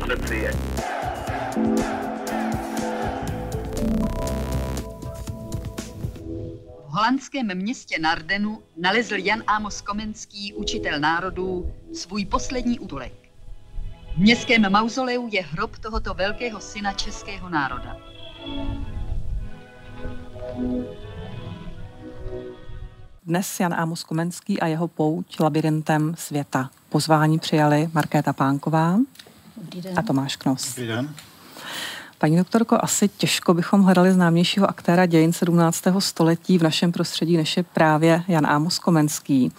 V holandském městě Nardenu nalezl Jan Amos Komenský, učitel národů, svůj poslední útulek. V městském mauzoleu je hrob tohoto velkého syna českého národa. Dnes Jan Amos Komenský a jeho pouť labirintem světa. Pozvání přijali Markéta Pánková a Tomáš Knos. Dobrý den. Paní doktorko, asi těžko bychom hledali známějšího aktéra dějin 17. století v našem prostředí, než je právě Jan Amos Komenský.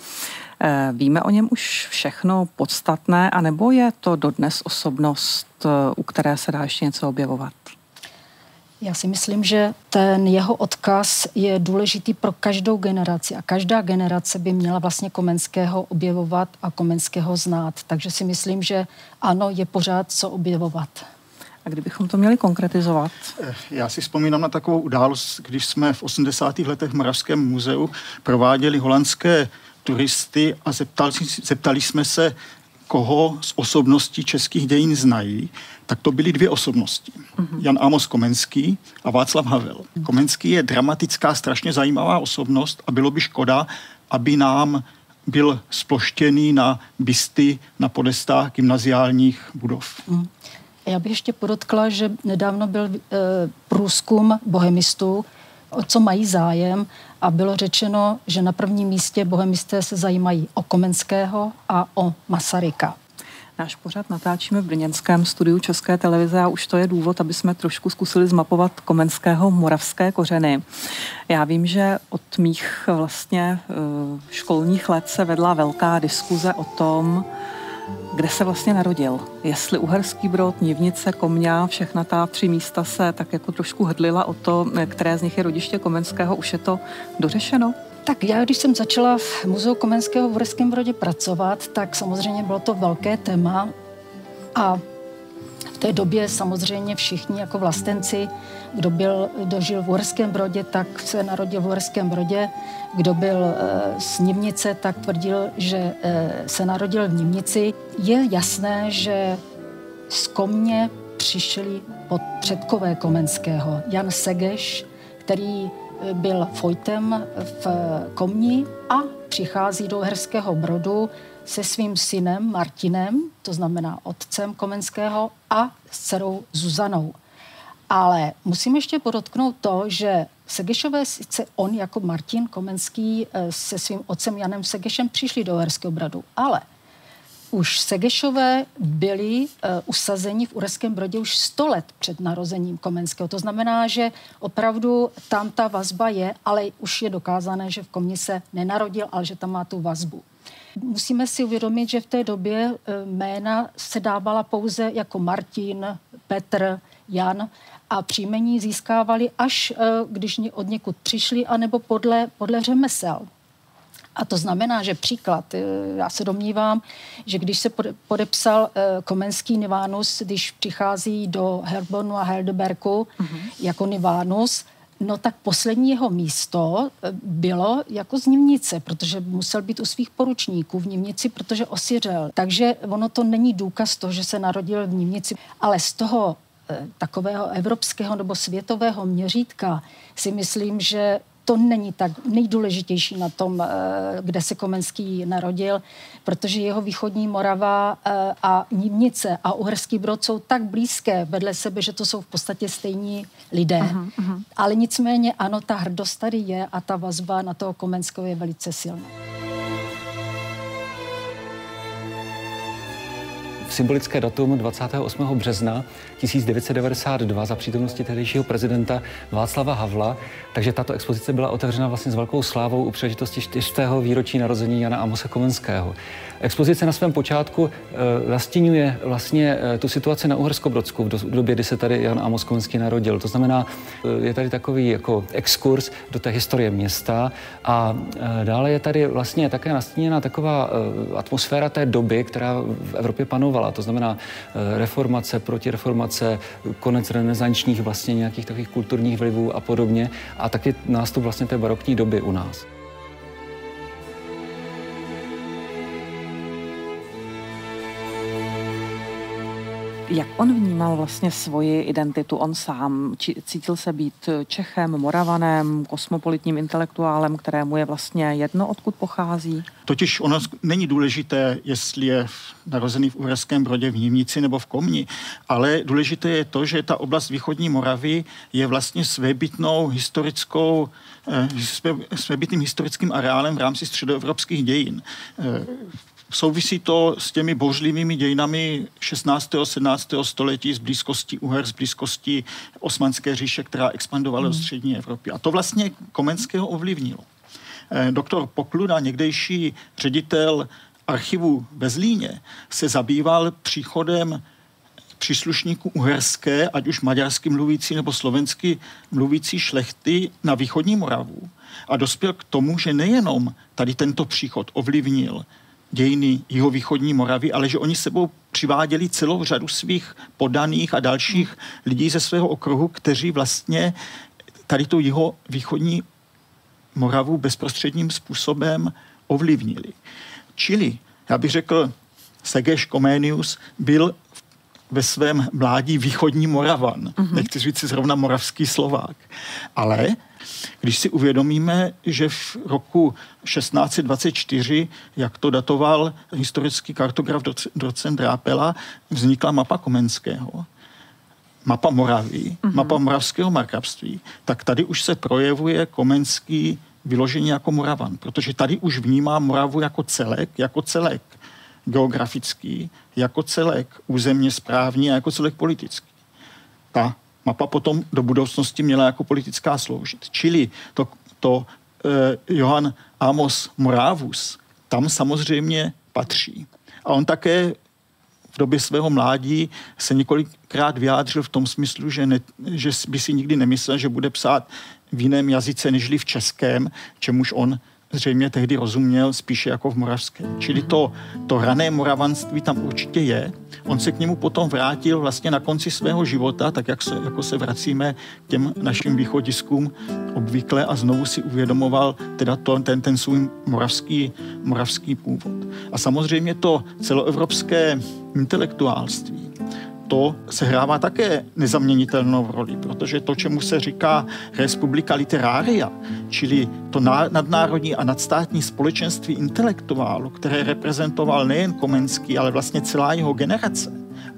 Eh, víme o něm už všechno podstatné, anebo je to dodnes osobnost, eh, u které se dá ještě něco objevovat? Já si myslím, že ten jeho odkaz je důležitý pro každou generaci a každá generace by měla vlastně Komenského objevovat a Komenského znát. Takže si myslím, že ano, je pořád co objevovat. A kdybychom to měli konkretizovat? Eh, já si vzpomínám na takovou událost, když jsme v 80. letech v Moravském muzeu prováděli holandské turisty a zeptali, zeptali jsme se, koho z osobností českých dějin znají, tak to byly dvě osobnosti. Uh-huh. Jan Amos Komenský a Václav Havel. Uh-huh. Komenský je dramatická, strašně zajímavá osobnost a bylo by škoda, aby nám byl sploštěný na bysty na podestách gymnaziálních budov. Uh-huh. Já bych ještě podotkla, že nedávno byl e, průzkum bohemistů, o co mají zájem a bylo řečeno, že na prvním místě bohemisté se zajímají o Komenského a o Masaryka. Náš pořad natáčíme v brněnském studiu České televize a už to je důvod, aby jsme trošku zkusili zmapovat komenského moravské kořeny. Já vím, že od mých vlastně eh, školních let se vedla velká diskuze o tom, kde se vlastně narodil. Jestli Uherský Brod, Nivnice, Komňa, všechna ta tři místa se tak jako trošku hrdlila o to, které z nich je rodiště Komenského, už je to dořešeno? Tak já, když jsem začala v Muzeu Komenského v Uherském Brodě pracovat, tak samozřejmě bylo to velké téma a v té době samozřejmě všichni jako vlastenci, kdo byl, dožil v Uherském Brodě, tak se narodil v Uherském Brodě kdo byl eh, z Nimnice, tak tvrdil, že eh, se narodil v Nimnici. Je jasné, že z Komně přišli pod předkové Komenského. Jan Segeš, který byl fojtem v Komni a přichází do Herského Brodu se svým synem Martinem, to znamená otcem Komenského, a s dcerou Zuzanou. Ale musím ještě podotknout to, že Segešové, sice on jako Martin Komenský eh, se svým otcem Janem Segešem přišli do Uherského Bradu, ale už Segešové byli uh, usazeni v Uherském Brodě už 100 let před narozením Komenského. To znamená, že opravdu tam ta vazba je, ale už je dokázané, že v Komni se nenarodil, ale že tam má tu vazbu. Musíme si uvědomit, že v té době uh, jména se dávala pouze jako Martin, Petr, Jan a příjmení získávali až, eh, když od někud přišli, anebo podle, podle řemesel. A to znamená, že příklad, eh, já se domnívám, že když se podepsal eh, Komenský Nivánus, když přichází do Herbonu a Heldeberku uh-huh. jako Nivánus, no tak poslední jeho místo bylo jako z Nimnice, protože musel být u svých poručníků v Nimnici, protože osiřel. Takže ono to není důkaz toho, že se narodil v Nimnici, ale z toho Eh, takového evropského nebo světového měřítka si myslím, že to není tak nejdůležitější na tom, eh, kde se Komenský narodil, protože jeho východní Morava eh, a Nímnice a Uherský Brod jsou tak blízké vedle sebe, že to jsou v podstatě stejní lidé. Uh-huh, uh-huh. Ale nicméně ano, ta hrdost tady je a ta vazba na toho Komenského je velice silná. Symbolické datum 28. března 1992 za přítomnosti tehdejšího prezidenta Václava Havla, takže tato expozice byla otevřena vlastně s velkou slávou u příležitosti 4. výročí narození Jana Amose Komenského. Expozice na svém počátku e, nastínuje vlastně e, tu situaci na Uherskobrodsku v, do, v době, kdy se tady Jan Amos Komenský narodil. To znamená, e, je tady takový jako exkurs do té historie města a dále je tady vlastně také nastíněna taková atmosféra té doby, která v Evropě panovala. To znamená reformace, protireformace, konec renesančních vlastně nějakých takových kulturních vlivů a podobně a taky nástup vlastně té barokní doby u nás. Jak on vnímal vlastně svoji identitu, on sám? Cítil se být Čechem, Moravanem, kosmopolitním intelektuálem, kterému je vlastně jedno, odkud pochází? Totiž ono není důležité, jestli je narozený v Uherském Brodě, v Nímnici nebo v Komni, ale důležité je to, že ta oblast východní Moravy je vlastně svébytnou historickou eh, svébytným historickým areálem v rámci středoevropských dějin. Souvisí to s těmi božlivými dějinami 16. 17. století z blízkosti Uher, z blízkosti Osmanské říše, která expandovala hmm. do střední Evropy. A to vlastně Komenského ovlivnilo. Eh, doktor Pokluda, někdejší ředitel archivu ve Zlíně, se zabýval příchodem příslušníků uherské, ať už maďarsky mluvící nebo slovensky mluvící šlechty na východní Moravu a dospěl k tomu, že nejenom tady tento příchod ovlivnil dějiny jihovýchodní Moravy, ale že oni sebou přiváděli celou řadu svých podaných a dalších lidí ze svého okruhu, kteří vlastně tady tu jihovýchodní Moravu bezprostředním způsobem ovlivnili. Čili, já bych řekl, Segeš Koménius byl ve svém mládí východní Moravan. Mm-hmm. Nechci říct zrovna moravský Slovák. Ale když si uvědomíme, že v roku 1624, jak to datoval historický kartograf docent Drápela, vznikla mapa Komenského, mapa Moravy, mm-hmm. mapa moravského markrabství, tak tady už se projevuje Komenský vyloženě jako Moravan, protože tady už vnímá Moravu jako celek, jako celek geografický, jako celek územně správní a jako celek politický. Ta mapa potom do budoucnosti měla jako politická sloužit. Čili to, to eh, Johann Amos Moravus tam samozřejmě patří. A on také v době svého mládí se několikrát vyjádřil v tom smyslu, že, ne, že by si nikdy nemyslel, že bude psát v jiném jazyce nežli v českém, čemuž on zřejmě tehdy rozuměl spíše jako v moravském. Čili to, to rané moravanství tam určitě je. On se k němu potom vrátil vlastně na konci svého života, tak jak se, jako se vracíme k těm našim východiskům obvykle a znovu si uvědomoval teda to, ten, ten svůj moravský, moravský původ. A samozřejmě to celoevropské intelektuálství, to sehrává také nezaměnitelnou roli, protože to, čemu se říká republika literaria, čili to nadnárodní a nadstátní společenství intelektuálu, které reprezentoval nejen Komenský, ale vlastně celá jeho generace,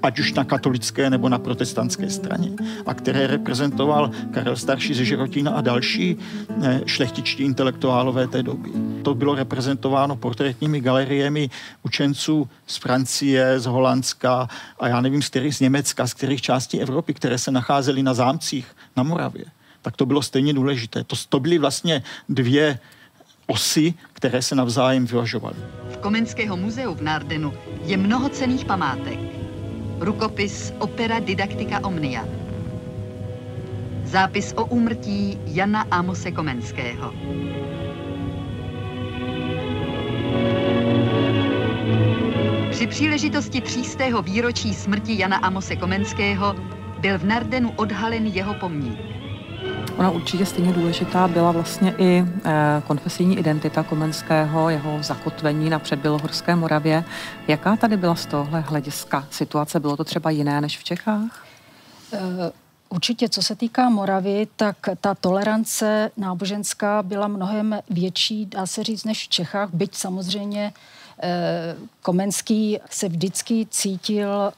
ať už na katolické nebo na protestantské straně, a které reprezentoval Karel Starší ze Žirotína a další ne, šlechtičtí intelektuálové té doby. To bylo reprezentováno portrétními galeriemi učenců z Francie, z Holandska a já nevím, z kterých z Německa, z kterých částí Evropy, které se nacházely na zámcích na Moravě. Tak to bylo stejně důležité. To, to byly vlastně dvě osy, které se navzájem vyvažovaly. V Komenského muzeu v Nardenu je mnoho cených památek rukopis Opera Didaktika Omnia, zápis o úmrtí Jana Amose Komenského. Při příležitosti třístého výročí smrti Jana Amose Komenského byl v Nardenu odhalen jeho pomník. Ona určitě stejně důležitá byla vlastně i eh, konfesijní identita Komenského, jeho zakotvení na předbělohorské Moravě. Jaká tady byla z tohle hlediska situace? Bylo to třeba jiné než v Čechách? Eh, určitě, co se týká Moravy, tak ta tolerance náboženská byla mnohem větší, dá se říct, než v Čechách, byť samozřejmě Komenský se vždycky cítil,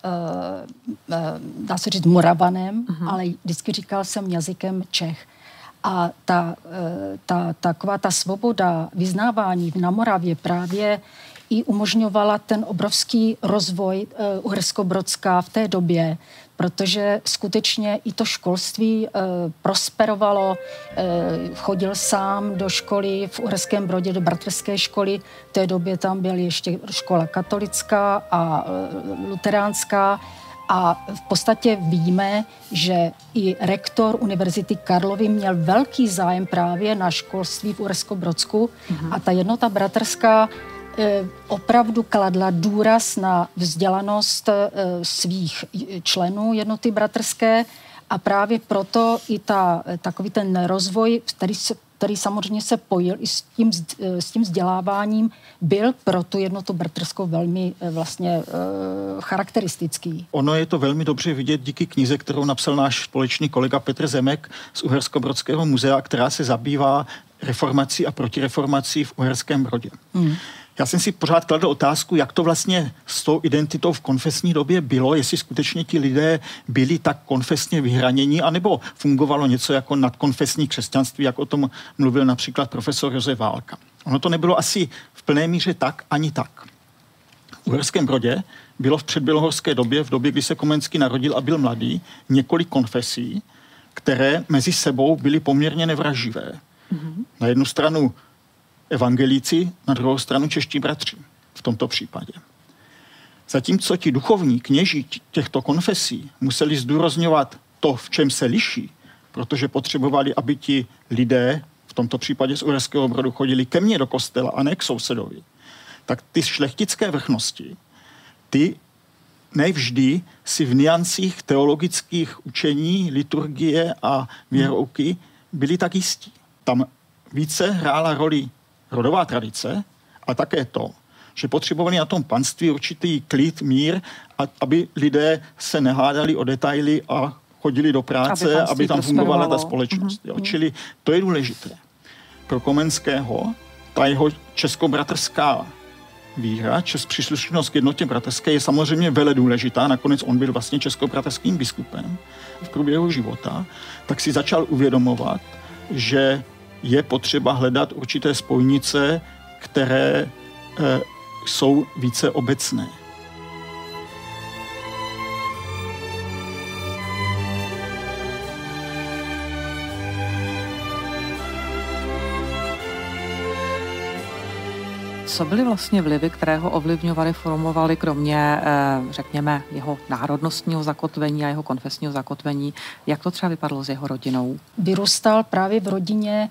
dá se říct, moravanem, uh-huh. ale vždycky říkal jsem jazykem Čech. A ta, ta, taková ta svoboda vyznávání na Moravě právě i umožňovala ten obrovský rozvoj uh, Uhersko-Brodská v té době, protože skutečně i to školství uh, prosperovalo. Uh, chodil sám do školy v Uherském Brodě, do bratrské školy. V té době tam byla ještě škola katolická a uh, luteránská a v podstatě víme, že i rektor Univerzity Karlovy měl velký zájem právě na školství v Uhersko-Brodsku mm-hmm. a ta jednota bratrská e, opravdu kladla důraz na vzdělanost e, svých členů jednoty bratrské a právě proto i ta, takový ten rozvoj, který se který samozřejmě se pojil i s tím, s tím vzděláváním, byl pro tu jednotu bratrskou velmi vlastně charakteristický. Ono je to velmi dobře vidět díky knize, kterou napsal náš společný kolega Petr Zemek z Uherskobrodského muzea, která se zabývá reformací a protireformací v Uherském Brodě. Hmm. Já jsem si pořád kladl otázku, jak to vlastně s tou identitou v konfesní době bylo, jestli skutečně ti lidé byli tak konfesně vyhranění, anebo fungovalo něco jako nadkonfesní křesťanství, jak o tom mluvil například profesor Josef Válka. Ono to nebylo asi v plné míře tak ani tak. V Uherském Brodě bylo v předbělohorské době, v době, kdy se Komenský narodil a byl mladý, několik konfesí, které mezi sebou byly poměrně nevraživé. Mm-hmm. Na jednu stranu evangelíci, na druhou stranu čeští bratři v tomto případě. Zatímco ti duchovní kněží těchto konfesí museli zdůrazňovat to, v čem se liší, protože potřebovali, aby ti lidé, v tomto případě z Uherského brodu, chodili ke mně do kostela a ne k sousedovi, tak ty šlechtické vrchnosti, ty nevždy si v niancích teologických učení, liturgie a věrouky byli tak jistí. Tam více hrála roli rodová tradice a také to, že potřebovali na tom panství určitý klid, mír, a, aby lidé se nehádali o detaily a chodili do práce, aby, aby tam fungovala ta společnost. Mm-hmm. Jo. Čili to je důležité. Pro Komenského ta jeho českobratrská víra, čes příslušnost k jednotě bratrské je samozřejmě vele důležitá. Nakonec on byl vlastně českobratrským biskupem v průběhu života, tak si začal uvědomovat, že je potřeba hledat určité spojnice, které e, jsou více obecné. Co byly vlastně vlivy, které ho ovlivňovaly, formovaly, kromě, eh, řekněme, jeho národnostního zakotvení a jeho konfesního zakotvení? Jak to třeba vypadlo s jeho rodinou? Vyrůstal právě v rodině,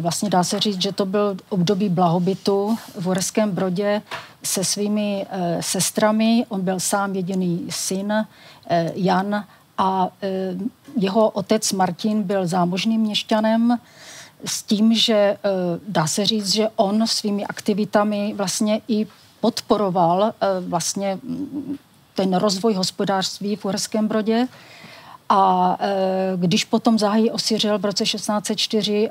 vlastně dá se říct, že to byl období blahobytu v Horském Brodě se svými eh, sestrami. On byl sám jediný syn, eh, Jan, a jeho otec Martin byl zámožným měšťanem, s tím, že eh, dá se říct, že on svými aktivitami vlastně i podporoval eh, vlastně mm, ten rozvoj hospodářství v Uherském Brodě. A eh, když potom zahájí osiřel v roce 1604,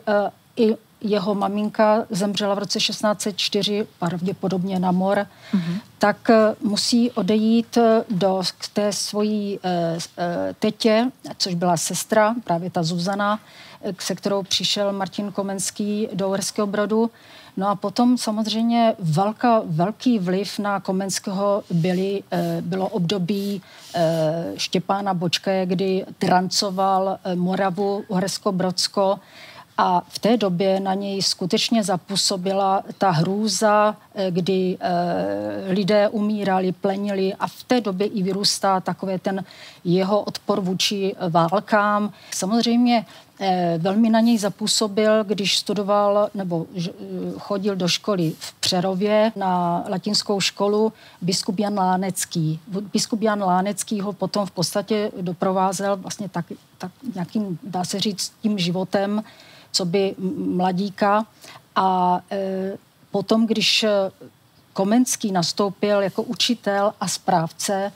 i jeho maminka zemřela v roce 1604, pravděpodobně na mor, mm-hmm. tak musí odejít do k té svojí tetě, což byla sestra, právě ta Zuzana, se kterou přišel Martin Komenský do Uherského Brodu. No a potom samozřejmě velká, velký vliv na Komenského byly, eh, bylo období eh, Štěpána Bočka, kdy trancoval eh, Moravu, Uhersko-Brodsko, a v té době na něj skutečně zapůsobila ta hrůza, kdy lidé umírali, plenili a v té době i vyrůstá takové ten jeho odpor vůči válkám. Samozřejmě velmi na něj zapůsobil, když studoval nebo eh, chodil do školy v Přerově na latinskou školu biskup Jan Lánecký. Biskup Jan Lánecký ho potom v podstatě doprovázel vlastně tak, tak nějakým, dá se říct, tím životem, co by mladíka. A e, potom, když Komenský nastoupil jako učitel a správce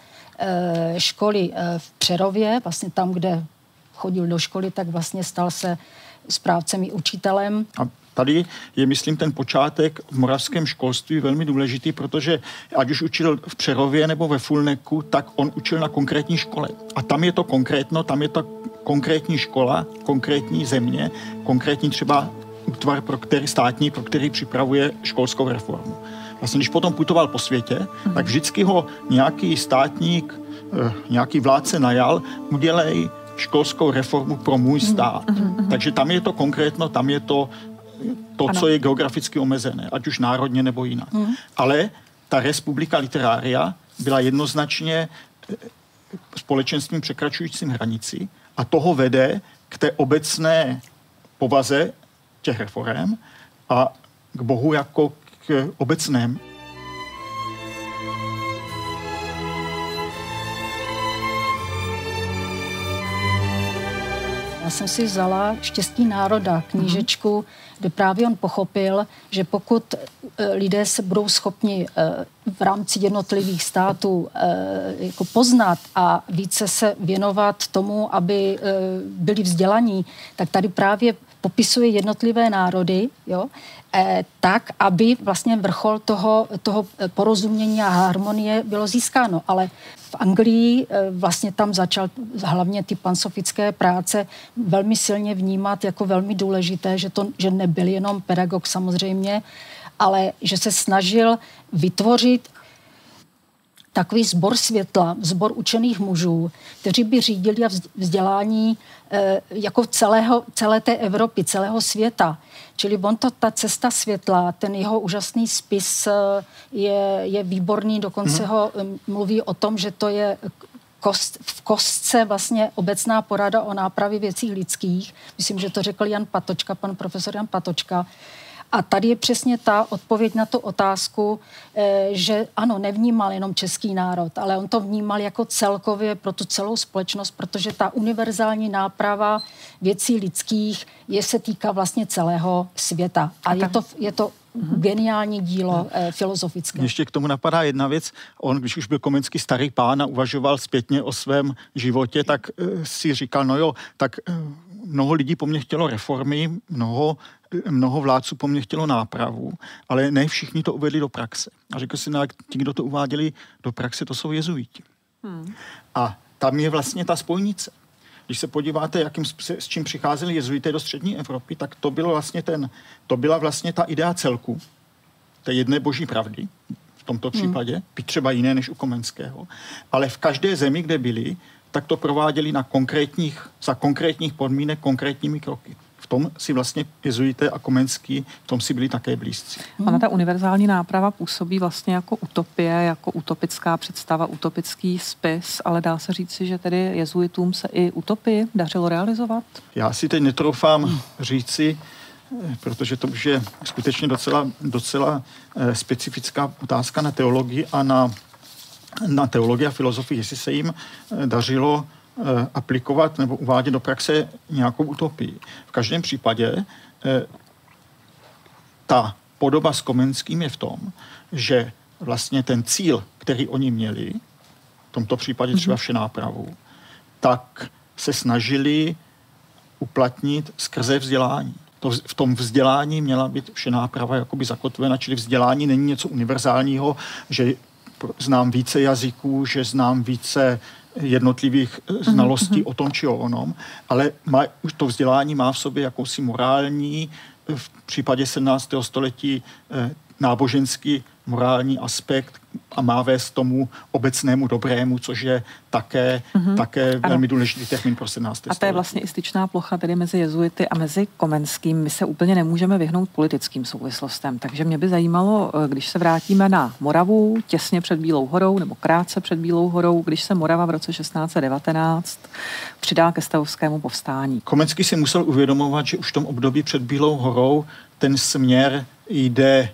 školy v Přerově, vlastně tam, kde chodil do školy, tak vlastně stal se správcem i učitelem. A tady je, myslím, ten počátek v moravském školství velmi důležitý, protože ať už učil v Přerově nebo ve Fulneku, tak on učil na konkrétní škole. A tam je to konkrétno, tam je to konkrétní škola, konkrétní země, konkrétní třeba útvar pro který státní, pro který připravuje školskou reformu. Vlastně, když potom putoval po světě, mm-hmm. tak vždycky ho nějaký státník, eh, nějaký vládce najal, udělej školskou reformu pro můj mhm, stát. Mm-hmm. Takže tam je to konkrétno, tam je to to, ano. co je geograficky omezené, ať už národně nebo jinak. Mm. Ale ta Republika Literaria byla jednoznačně eh, společenstvím překračujícím hranici a toho vede k té obecné povaze těch reform a k Bohu jako k obecném Já jsem si vzala Štěstí národa, knížečku, kde právě on pochopil, že pokud eh, lidé se budou schopni eh, v rámci jednotlivých států jako poznat a více se věnovat tomu, aby byli vzdělaní, tak tady právě popisuje jednotlivé národy, jo, eh, tak, aby vlastně vrchol toho, toho porozumění a harmonie bylo získáno. Ale v Anglii eh, vlastně tam začal hlavně ty pansofické práce velmi silně vnímat jako velmi důležité, že, to, že nebyl jenom pedagog samozřejmě, ale že se snažil vytvořit takový sbor světla, sbor učených mužů, kteří by řídili vzdělání e, jako celého, celé té Evropy, celého světa. Čili on to, ta cesta světla, ten jeho úžasný spis e, je, je výborný, dokonce hmm. ho mluví o tom, že to je kost, v kostce vlastně obecná porada o nápravě věcí lidských. Myslím, že to řekl Jan Patočka, pan profesor Jan Patočka. A tady je přesně ta odpověď na tu otázku, eh, že ano, nevnímal jenom český národ, ale on to vnímal jako celkově pro tu celou společnost, protože ta univerzální náprava věcí lidských je se týká vlastně celého světa. A je to, je to Mm-hmm. geniální dílo eh, filozofické. Ještě k tomu napadá jedna věc. On, když už byl komenský starý pán a uvažoval zpětně o svém životě, tak eh, si říkal, no jo, tak eh, mnoho lidí po mně chtělo reformy, mnoho, mnoho vládců po mně chtělo nápravu, ale ne všichni to uvedli do praxe. A řekl si, no, ti, kdo to uváděli do praxe, to jsou jezuiti. Hmm. A tam je vlastně ta spojnice. Když se podíváte, jakým, s čím přicházeli jezuité do střední Evropy, tak to, bylo vlastně ten, to byla vlastně ta idea celku, té jedné boží pravdy, v tomto hmm. případě, hmm. byť třeba jiné než u Komenského. Ale v každé zemi, kde byli, tak to prováděli na konkrétních, za konkrétních podmínek konkrétními kroky. V tom si vlastně jezuité a Komenský, v tom si byli také blízcí. Ona ta univerzální náprava působí vlastně jako utopie, jako utopická představa, utopický spis, ale dá se říci, že tedy jezuitům se i utopii dařilo realizovat? Já si teď netroufám říci, protože to už je skutečně docela, docela eh, specifická otázka na teologii a na na teologii a filozofii, jestli se jim eh, dařilo eh, aplikovat nebo uvádět do praxe nějakou utopii. V každém případě eh, ta podoba s Komenským je v tom, že vlastně ten cíl, který oni měli, v tomto případě třeba mhm. vše nápravu, tak se snažili uplatnit skrze vzdělání. To v tom vzdělání měla být vše náprava jakoby zakotvena, čili vzdělání není něco univerzálního, že znám více jazyků, že znám více jednotlivých eh, mhm, znalostí o tom či o onom, ale má, už to vzdělání má v sobě jakousi morální, v případě 17. století eh, náboženský morální aspekt a má vést tomu obecnému dobrému, což je také, mm-hmm. také velmi důležitý termín pro 17. A to je vlastně i styčná plocha tedy mezi jezuity a mezi Komenským. My se úplně nemůžeme vyhnout politickým souvislostem, takže mě by zajímalo, eh, když se vrátíme na Moravu těsně před Bílou horou nebo krátce před Bílou horou, když se Morava v roce 1619 přidá ke stavovskému povstání. Komenský si musel uvědomovat, že už v tom období před Bílou horou ten směr jde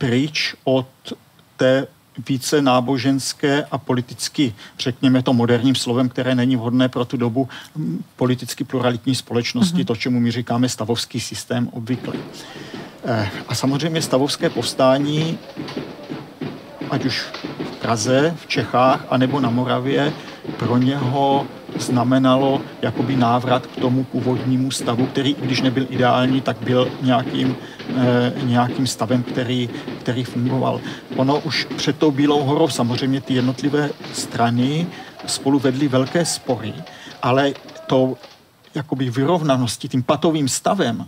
pryč od té více náboženské a politicky, řekněme to moderním slovem, které není vhodné pro tu dobu, politicky pluralitní společnosti, mm-hmm. to, čemu my říkáme stavovský systém obvykle. Eh, a samozřejmě stavovské povstání, ať už v Praze, v Čechách, anebo na Moravě, pro něho znamenalo jakoby návrat k tomu původnímu stavu, který, když nebyl ideální, tak byl nějakým, e, nějakým stavem, který, který fungoval. Ono už před tou Bílou horou samozřejmě ty jednotlivé strany spolu vedly velké spory, ale to jakoby vyrovnanosti, tím patovým stavem,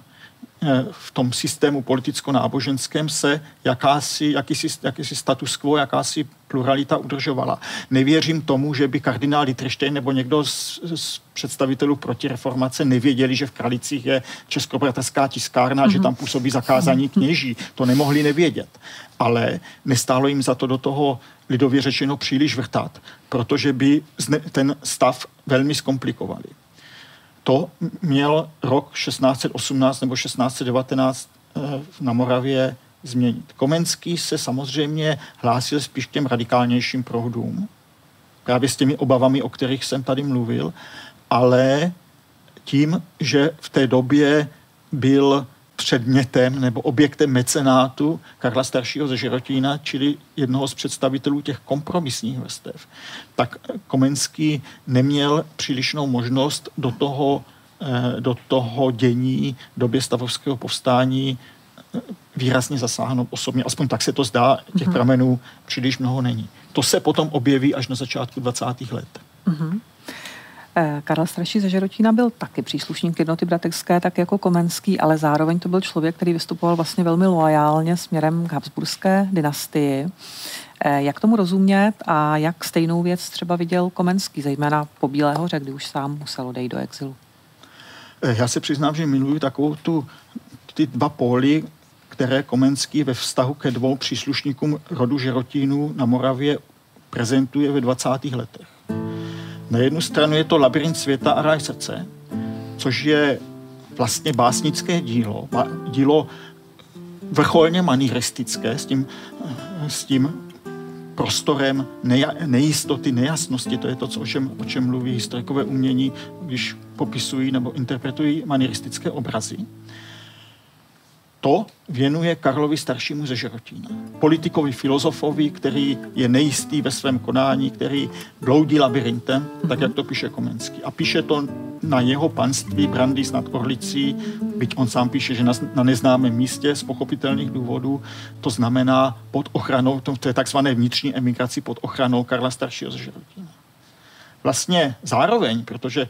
v tom systému politicko-náboženském se jakási, jakýsi, jakýsi status quo, jakási pluralita udržovala. Nevěřím tomu, že by kardinál Dietrichstein nebo někdo z, z představitelů protireformace nevěděli, že v Kralicích je českobratrská tiskárna, mm-hmm. že tam působí zakázaní kněží. To nemohli nevědět. Ale nestálo jim za to do toho lidově řečeno příliš vrtat, protože by ten stav velmi zkomplikovali to měl rok 1618 nebo 1619 eh, na Moravě změnit. Komenský se samozřejmě hlásil spíš k těm radikálnějším prohdům, právě s těmi obavami, o kterých jsem tady mluvil, ale tím, že v té době byl předmětem nebo objektem mecenátu Karla staršího ze Žirotína, čili jednoho z představitelů těch kompromisních vrstev, tak Komenský neměl přílišnou možnost do toho, eh, do toho dění době stavovského povstání eh, výrazně zasáhnout osobně. Aspoň tak se to zdá, těch mm-hmm. pramenů příliš mnoho není. To se potom objeví až na začátku 20. let. Mm-hmm. Eh, Karel Starší ze Žerotína byl taky příslušník jednoty bratrské, tak jako Komenský, ale zároveň to byl člověk, který vystupoval vlastně velmi loajálně směrem k Habsburské dynastii. Eh, jak tomu rozumět a jak stejnou věc třeba viděl Komenský, zejména po Bílé hoře, kdy už sám musel odejít do exilu? Eh, já se přiznám, že miluji takovou tu, ty dva póly, které Komenský ve vztahu ke dvou příslušníkům rodu Žerotínů na Moravě prezentuje ve 20. letech. Na jednu stranu je to Labirint světa a ráj srdce, což je vlastně básnické dílo, dílo vrcholně maniristické s tím, s tím prostorem nejistoty, nejasnosti. To je to, co, o, čem, o čem mluví historikové umění, když popisují nebo interpretují maniristické obrazy to věnuje Karlovi staršímu ze Žerotína. Politikovi, filozofovi, který je nejistý ve svém konání, který bloudí labirintem, tak jak to píše Komenský. A píše to na jeho panství Brandýs nad Orlicí, byť on sám píše, že na, na neznámém místě z pochopitelných důvodů, to znamená pod ochranou, to, to je takzvané vnitřní emigraci pod ochranou Karla staršího ze Žerotína vlastně zároveň, protože,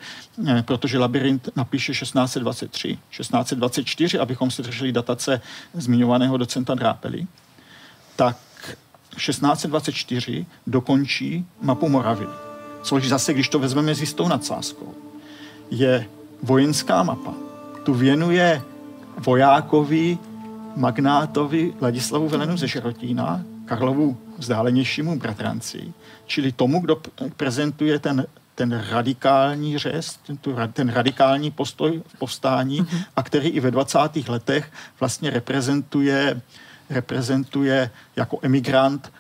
eh, protože Labirint napíše 1623, 1624, abychom si drželi datace zmiňovaného docenta Drápely, tak 1624 dokončí mapu Moravy, což zase, když to vezmeme s jistou nadsázkou, je vojenská mapa. Tu věnuje vojákovi, magnátovi Ladislavu Velenu ze Žerotína, Karlovu vzdálenějšímu bratranci, čili tomu, kdo prezentuje ten, ten radikální řez, ten, ten radikální postoj v povstání mm-hmm. a který i ve 20. letech vlastně reprezentuje, reprezentuje jako emigrant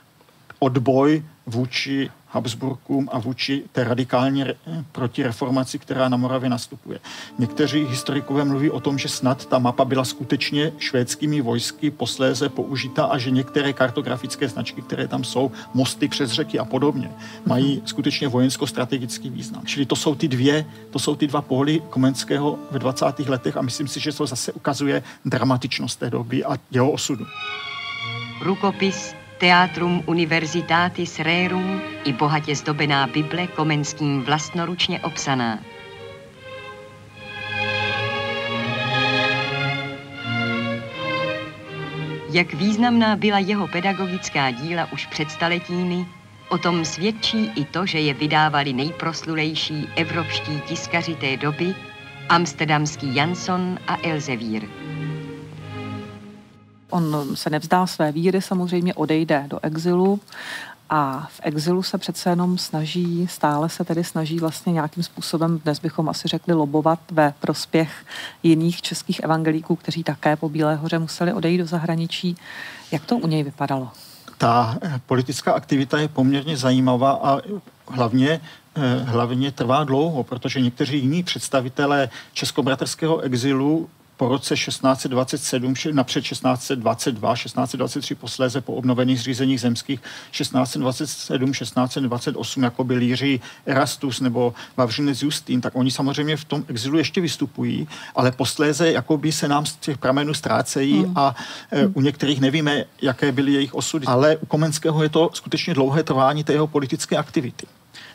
odboj vůči Habsburkům a vůči té radikální re- protireformaci, která na Moravě nastupuje. Někteří historikové mluví o tom, že snad ta mapa byla skutečně švédskými vojsky posléze použita a že některé kartografické značky, které tam jsou, mosty přes řeky a podobně, mají mhm. skutečně vojensko-strategický význam. Čili to jsou ty dvě, to jsou ty dva póly Komenského ve 20. letech a myslím si, že to zase ukazuje dramatičnost té doby a jeho osudu. Rukopis Teatrum Universitatis Rerum i bohatě zdobená Bible Komenským vlastnoručně obsaná. Jak významná byla jeho pedagogická díla už před staletími, o tom svědčí i to, že je vydávali nejproslulejší evropští tiskaři té doby, amsterdamský Jansson a Elsevier. On se nevzdá své víry, samozřejmě odejde do exilu a v exilu se přece jenom snaží, stále se tedy snaží vlastně nějakým způsobem, dnes bychom asi řekli, lobovat ve prospěch jiných českých evangelíků, kteří také po Bílé hoře museli odejít do zahraničí. Jak to u něj vypadalo? Ta eh, politická aktivita je poměrně zajímavá a hlavně eh, hlavně trvá dlouho, protože někteří jiní představitelé českobratrského exilu po roce 1627, napřed 1622, 1623 posléze po obnovených zřízeních zemských 1627, 1628, jako byl Jiří Erastus nebo Vavřinec Justín, tak oni samozřejmě v tom exilu ještě vystupují, ale posléze jakoby se nám z těch pramenů ztrácejí hmm. a e, u některých nevíme, jaké byly jejich osudy. Ale u Komenského je to skutečně dlouhé trvání té jeho politické aktivity.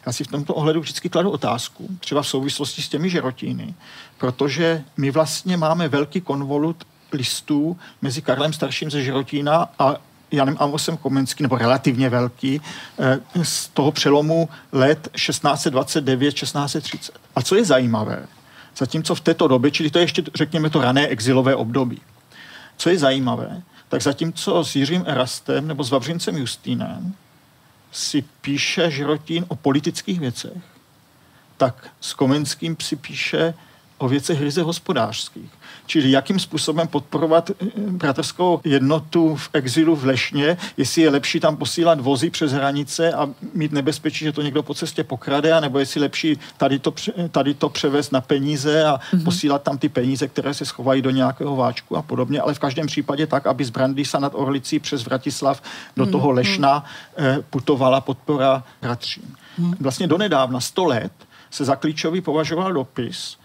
Já si v tomto ohledu vždycky kladu otázku, třeba v souvislosti s těmi žerotíny, protože my vlastně máme velký konvolut listů mezi Karlem starším ze Žirotína a Janem Amosem Komenským, nebo relativně velký, eh, z toho přelomu let 1629-1630. A co je zajímavé, zatímco v této době, čili to je ještě, řekněme, to rané exilové období, co je zajímavé, tak zatímco s Jiřím Erastem nebo s Vavřincem Justínem si píše Žirotín o politických věcech, tak s Komenským si píše o věcech ryze hospodářských. Čili jakým způsobem podporovat eh, bratrskou jednotu v exilu v Lešně, jestli je lepší tam posílat vozy přes hranice a mít nebezpečí, že to někdo po cestě pokrade, nebo jestli lepší tady to, tady to převést na peníze a mm-hmm. posílat tam ty peníze, které se schovají do nějakého váčku a podobně, ale v každém případě tak, aby z Brandýsa nad Orlicí přes Vratislav do mm-hmm. toho Lešna eh, putovala podpora bratřím. Mm-hmm. Vlastně donedávna 100 let se za klíčový považoval dopis,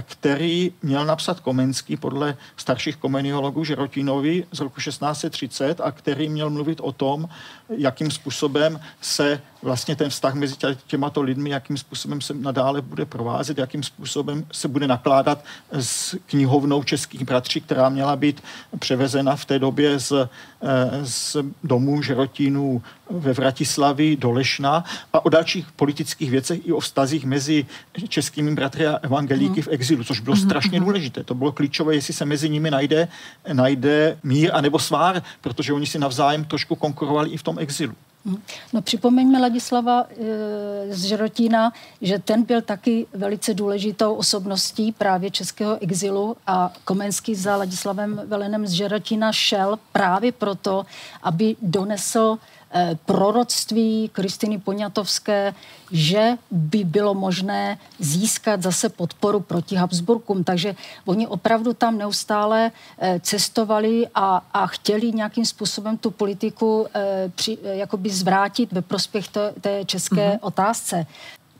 který měl napsat Komenský podle starších komeniologů Žerotínovi z roku 1630 a který měl mluvit o tom, jakým způsobem se vlastně ten vztah mezi těmato lidmi, jakým způsobem se nadále bude provázet, jakým způsobem se bude nakládat s knihovnou českých bratří, která měla být převezena v té době z, eh, z domů Žerotínů ve Vratislavi do Lešna a o dalších politických věcech i o vztazích mezi českými bratry a evangelíky mm. v exilu, což bylo mm. strašně důležité. To bylo klíčové, jestli se mezi nimi najde, najde mír anebo svár, protože oni si navzájem trošku konkurovali i v tom exilu. No připomeňme Ladislava e, z Žerotína, že ten byl taky velice důležitou osobností právě českého exilu a Komenský za Ladislavem Velenem z Žerotína šel právě proto, aby donesl proroctví Kristiny Poňatovské, že by bylo možné získat zase podporu proti Habsburkům. Takže oni opravdu tam neustále eh, cestovali a, a chtěli nějakým způsobem tu politiku eh, při, jakoby zvrátit ve prospěch té, té české mm-hmm. otázce.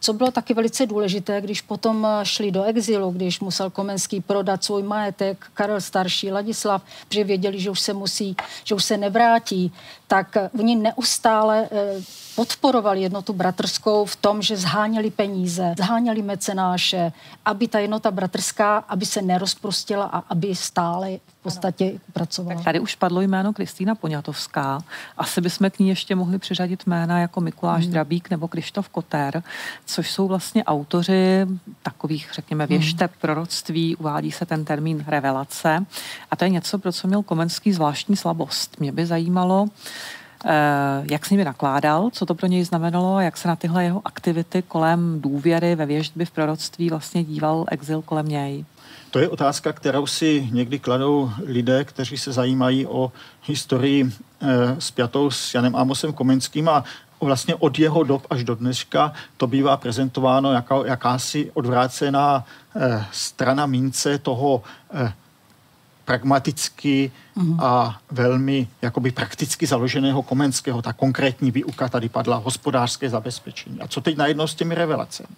Co bylo taky velice důležité, když potom šli do exilu, když musel Komenský prodat svůj majetek, Karel starší, Ladislav, protože věděli, že už se musí, že už se nevrátí, tak oni neustále eh, podporovali jednotu bratrskou v tom, že zháněli peníze, zháněli mecenáše, aby ta jednota bratrská, aby se nerozprostila a aby stále v podstatě ano. pracovala. Tak tady už padlo jméno Kristýna Poňatovská. Asi bychom k ní ještě mohli přiřadit jména jako Mikuláš hmm. Drabík nebo Krištof Koter, což jsou vlastně autoři takových, řekněme, věšteb, hmm. proroctví, uvádí se ten termín revelace. A to je něco, pro co měl Komenský zvláštní slabost. Mě by zajímalo, Eh, jak s nimi nakládal, co to pro něj znamenalo a jak se na tyhle jeho aktivity kolem důvěry ve věždby v proroctví vlastně díval exil kolem něj? To je otázka, kterou si někdy kladou lidé, kteří se zajímají o historii eh, spjatou s Janem Amosem Komenským a vlastně od jeho dob až do dneška to bývá prezentováno jako jakási odvrácená eh, strana mince toho eh, pragmaticky mm. a velmi jakoby prakticky založeného Komenského. Ta konkrétní výuka tady padla, hospodářské zabezpečení. A co teď najednou s těmi revelacemi?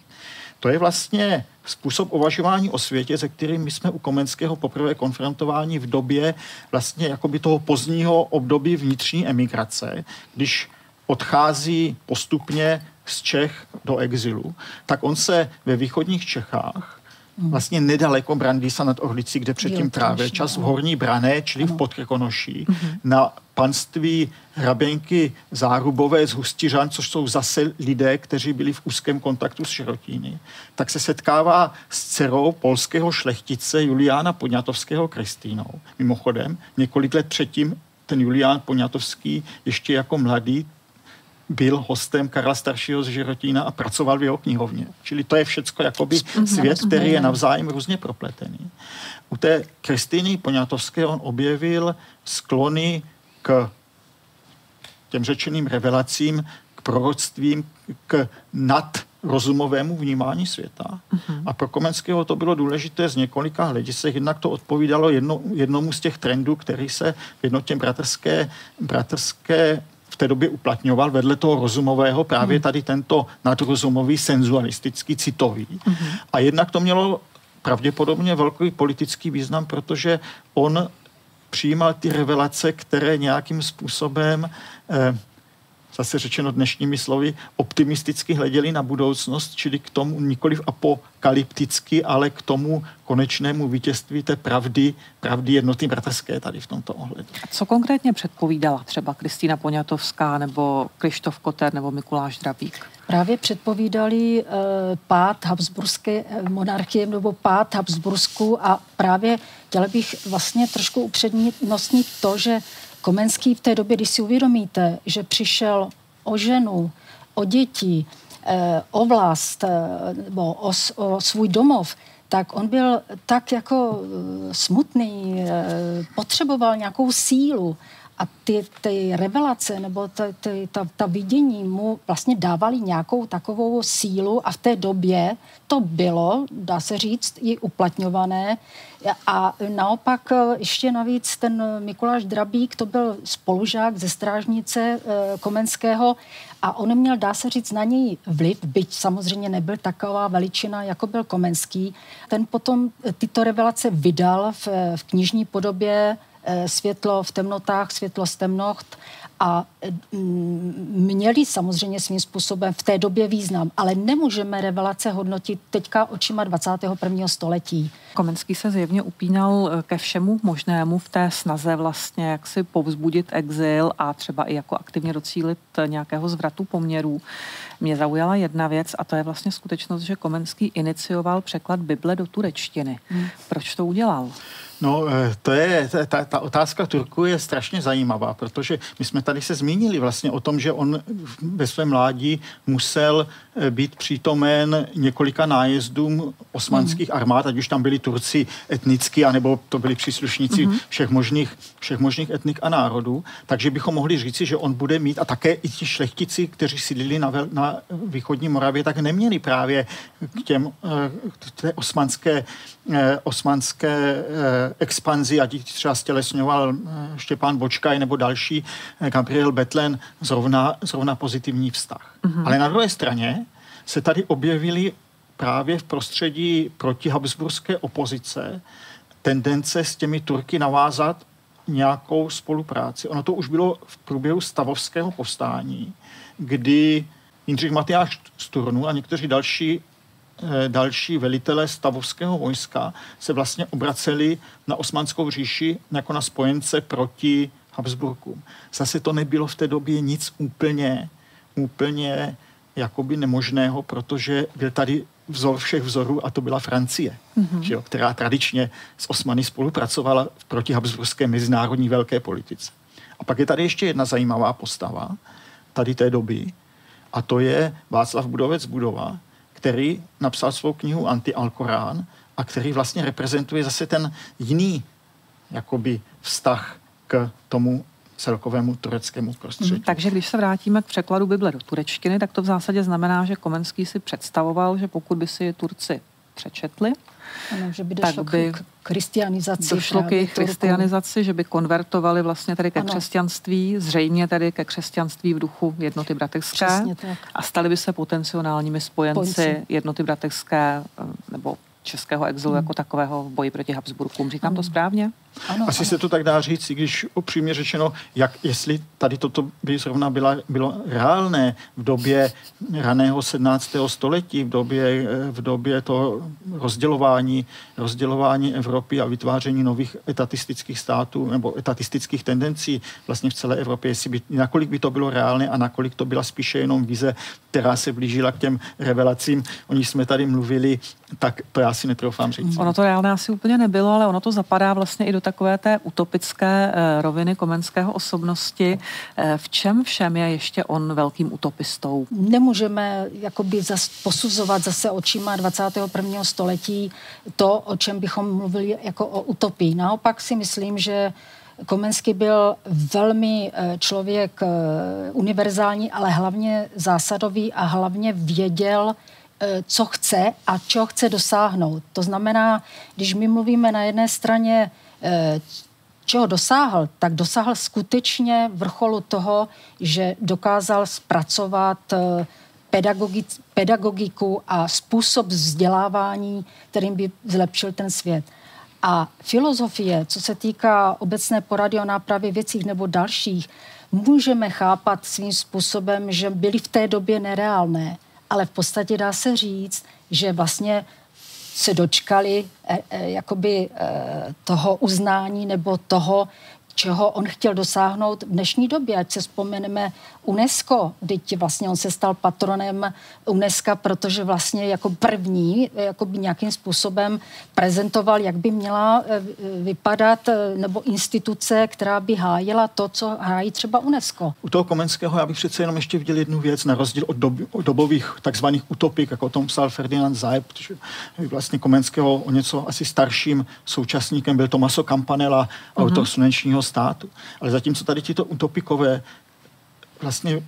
To je vlastně způsob uvažování o světě, se kterým my jsme u Komenského poprvé konfrontováni v době vlastně jakoby toho pozdního období vnitřní emigrace, když odchází postupně z Čech do exilu, tak on se ve východních Čechách. Vlastně nedaleko Brandýsa nad Orlicí, kde předtím právě čas v Horní Brané, čili ano. v Podkrkonoší, mm-hmm. na panství hraběnky Zárubové z Hustiřan, což jsou zase lidé, kteří byli v úzkém kontaktu s Širotíny, tak se setkává s dcerou polského šlechtice Juliána Podňatovského Kristýnou. Mimochodem, několik let předtím ten Julián Poňatovský ještě jako mladý byl hostem Karla staršího z Žirotína a pracoval v jeho knihovně. Čili to je všecko jakoby mhm. svět, který je navzájem různě propletený. U té Kristýny Poňatovské on objevil sklony k těm řečeným revelacím, k proroctvím, k nad rozumovému vnímání světa. Uh-huh. A pro Komenského to bylo důležité z několika hledisek. Jednak to odpovídalo jedno, jednomu z těch trendů, který se v jednotě bratrské, bratrské té době uplatňoval vedle toho rozumového právě hmm. tady tento nadrozumový, senzualistický, citový. Mm. A jednak to mělo pravděpodobně velký politický význam, protože on přijímal ty revelace, které nějakým způsobem eh, zase řečeno dnešními slovy, optimisticky hleděli na budoucnost, čili k tomu nikoliv apokalypticky, ale k tomu konečnému vítězství té pravdy, pravdy jednoty bratrské tady v tomto ohledu. A co konkrétně předpovídala třeba Kristýna Poňatovská nebo Krištof Koter nebo Mikuláš Drabík? Právě předpovídali uh, pád Habsburské eh, monarchie nebo pád Habsbursku a právě chtěla bych vlastně trošku upřednostnit to, že Komenský v té době, když si uvědomíte, že přišel o ženu, o děti, eh, o vlast eh, nebo o, o svůj domov, tak on byl tak jako smutný, potřeboval nějakou sílu a ty, ty revelace nebo ty, ty, ta, ta vidění mu vlastně dávali nějakou takovou sílu a v té době to bylo, dá se říct, i uplatňované. A naopak ještě navíc ten Mikuláš Drabík, to byl spolužák ze strážnice eh, Komenského a on měl, dá se říct, na něj vliv, byť samozřejmě nebyl taková veličina, jako byl Komenský. Ten potom tyto revelace vydal v, v knižní podobě Eh, světlo v temnotách, světlo z temnocht a mm, měli samozřejmě svým způsobem v té době význam, ale nemůžeme revelace hodnotit teďka očima 21. století. Komenský se zjevně upínal eh, ke všemu možnému v té snaze vlastně jak si povzbudit exil a třeba i jako aktivně docílit nějakého zvratu poměrů. Mě zaujala jedna věc a to je vlastně skutečnost, že Komenský inicioval překlad Bible do turečtiny. Hmm. Proč to udělal? No, eh, to je, ta, ta otázka Turku je strašně zajímavá, protože my jsme tady se zmínili vlastně o tom, že on ve svém mládí musel eh, být přítomen několika nájezdům osmanských mm. armád, ať už tam byli Turci etnicky, anebo to byli příslušníci mm. všech, možných, všech možných etnik a národů. Takže bychom mohli říci, že on bude mít, a také i ti šlechtici, kteří sídlili na, na východní Moravě, tak neměli právě k těm eh, k té osmanské, osmanské expanzi, ať třeba stělesňoval eh, Štěpán Bočkaj nebo další, eh, Gabriel Betlen, zrovna, zrovna pozitivní vztah. Mm-hmm. Ale na druhé straně se tady objevily právě v prostředí protihabsburské opozice tendence s těmi Turky navázat nějakou spolupráci. Ono to už bylo v průběhu stavovského povstání, kdy Jindřich Matyáš z Turnu a někteří další Eh, další velitelé stavovského vojska se vlastně obraceli na osmanskou říši jako na spojence proti Habsburkům. Zase to nebylo v té době nic úplně, úplně jakoby nemožného, protože byl tady vzor všech vzorů a to byla Francie, mm-hmm. že jo, která tradičně s Osmany spolupracovala proti Habsburské mezinárodní velké politice. A pak je tady ještě jedna zajímavá postava tady té doby a to je Václav Budovec Budova, který napsal svou knihu Anti-Alkorán a který vlastně reprezentuje zase ten jiný jakoby vztah k tomu celkovému tureckému prostředí. Hmm, takže když se vrátíme k překladu Bible do turečtiny, tak to v zásadě znamená, že Komenský si představoval, že pokud by si Turci přečetli, ano, že by došlo tak by k christianizaci. Došlo k jejich christianizaci, že by konvertovali vlastně tady ke ano. křesťanství, zřejmě tady ke křesťanství v duchu jednoty bratevské a stali by se potenciálními spojenci Pojenci. jednoty bratevské eh, nebo českého exilu hmm. jako takového v boji proti Habsburkům. Říkám hmm. to správně? Ano, Asi ano. se to tak dá říct, i když upřímně řečeno, jak jestli tady toto by zrovna byla, bylo reálné v době raného 17. století, v době, v době toho rozdělování, rozdělování Evropy a vytváření nových etatistických států nebo etatistických tendencí vlastně v celé Evropě, jestli by, nakolik by to bylo reálné a nakolik to byla spíše jenom vize, která se blížila k těm revelacím, o nich jsme tady mluvili, tak to já si netroufám říct. Ono to reálné asi úplně nebylo, ale ono to zapadá vlastně i do takové té utopické eh, roviny komenského osobnosti. Eh, v čem všem je ještě on velkým utopistou? Nemůžeme jakoby zas, posuzovat zase očima 21. století to, o čem bychom mluvili jako o utopii. Naopak si myslím, že Komenský byl velmi eh, člověk univerzální, ale hlavně zásadový a hlavně věděl, co chce a čeho chce dosáhnout. To znamená, když my mluvíme na jedné straně Eh, čeho dosáhl, tak dosáhl skutečně vrcholu toho, že dokázal zpracovat eh, pedagogiku a způsob vzdělávání, kterým by zlepšil ten svět. A filozofie, co se týká obecné porady o nápravě věcích nebo dalších, můžeme chápat svým způsobem, že byly v té době nereálné, ale v podstatě dá se říct, že vlastně se dočkali eh, eh, jakoby eh, toho uznání nebo toho, čeho on chtěl dosáhnout v dnešní době. Ať se vzpomeneme UNESCO, teď vlastně on se stal patronem UNESCO, protože vlastně jako první jako by nějakým způsobem prezentoval, jak by měla eh, vypadat eh, nebo instituce, která by hájila to, co hájí třeba UNESCO. U toho Komenského já bych přece jenom ještě viděl jednu věc, na rozdíl od, dob, od dobových takzvaných utopik, jako o tom psal Ferdinand Zajeb, protože vlastně Komenského o něco asi starším současníkem byl Tomaso Campanella, uh-huh. autor slunečního státu. Ale zatímco tady tito utopikové vlastně